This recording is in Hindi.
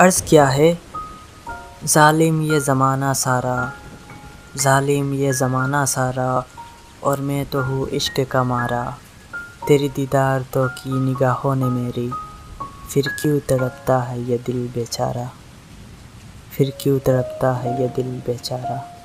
अर्ज़ क्या है, ज़ालिम ये ज़माना सारा, ज़ालिम ये ज़माना सारा, और मैं तो हूँ इश्क का मारा। तेरी दीदार तो की निगाहों ने मेरी। फिर क्यों तड़पता है ये दिल बेचारा? फिर क्यों तड़पता है ये दिल बेचारा?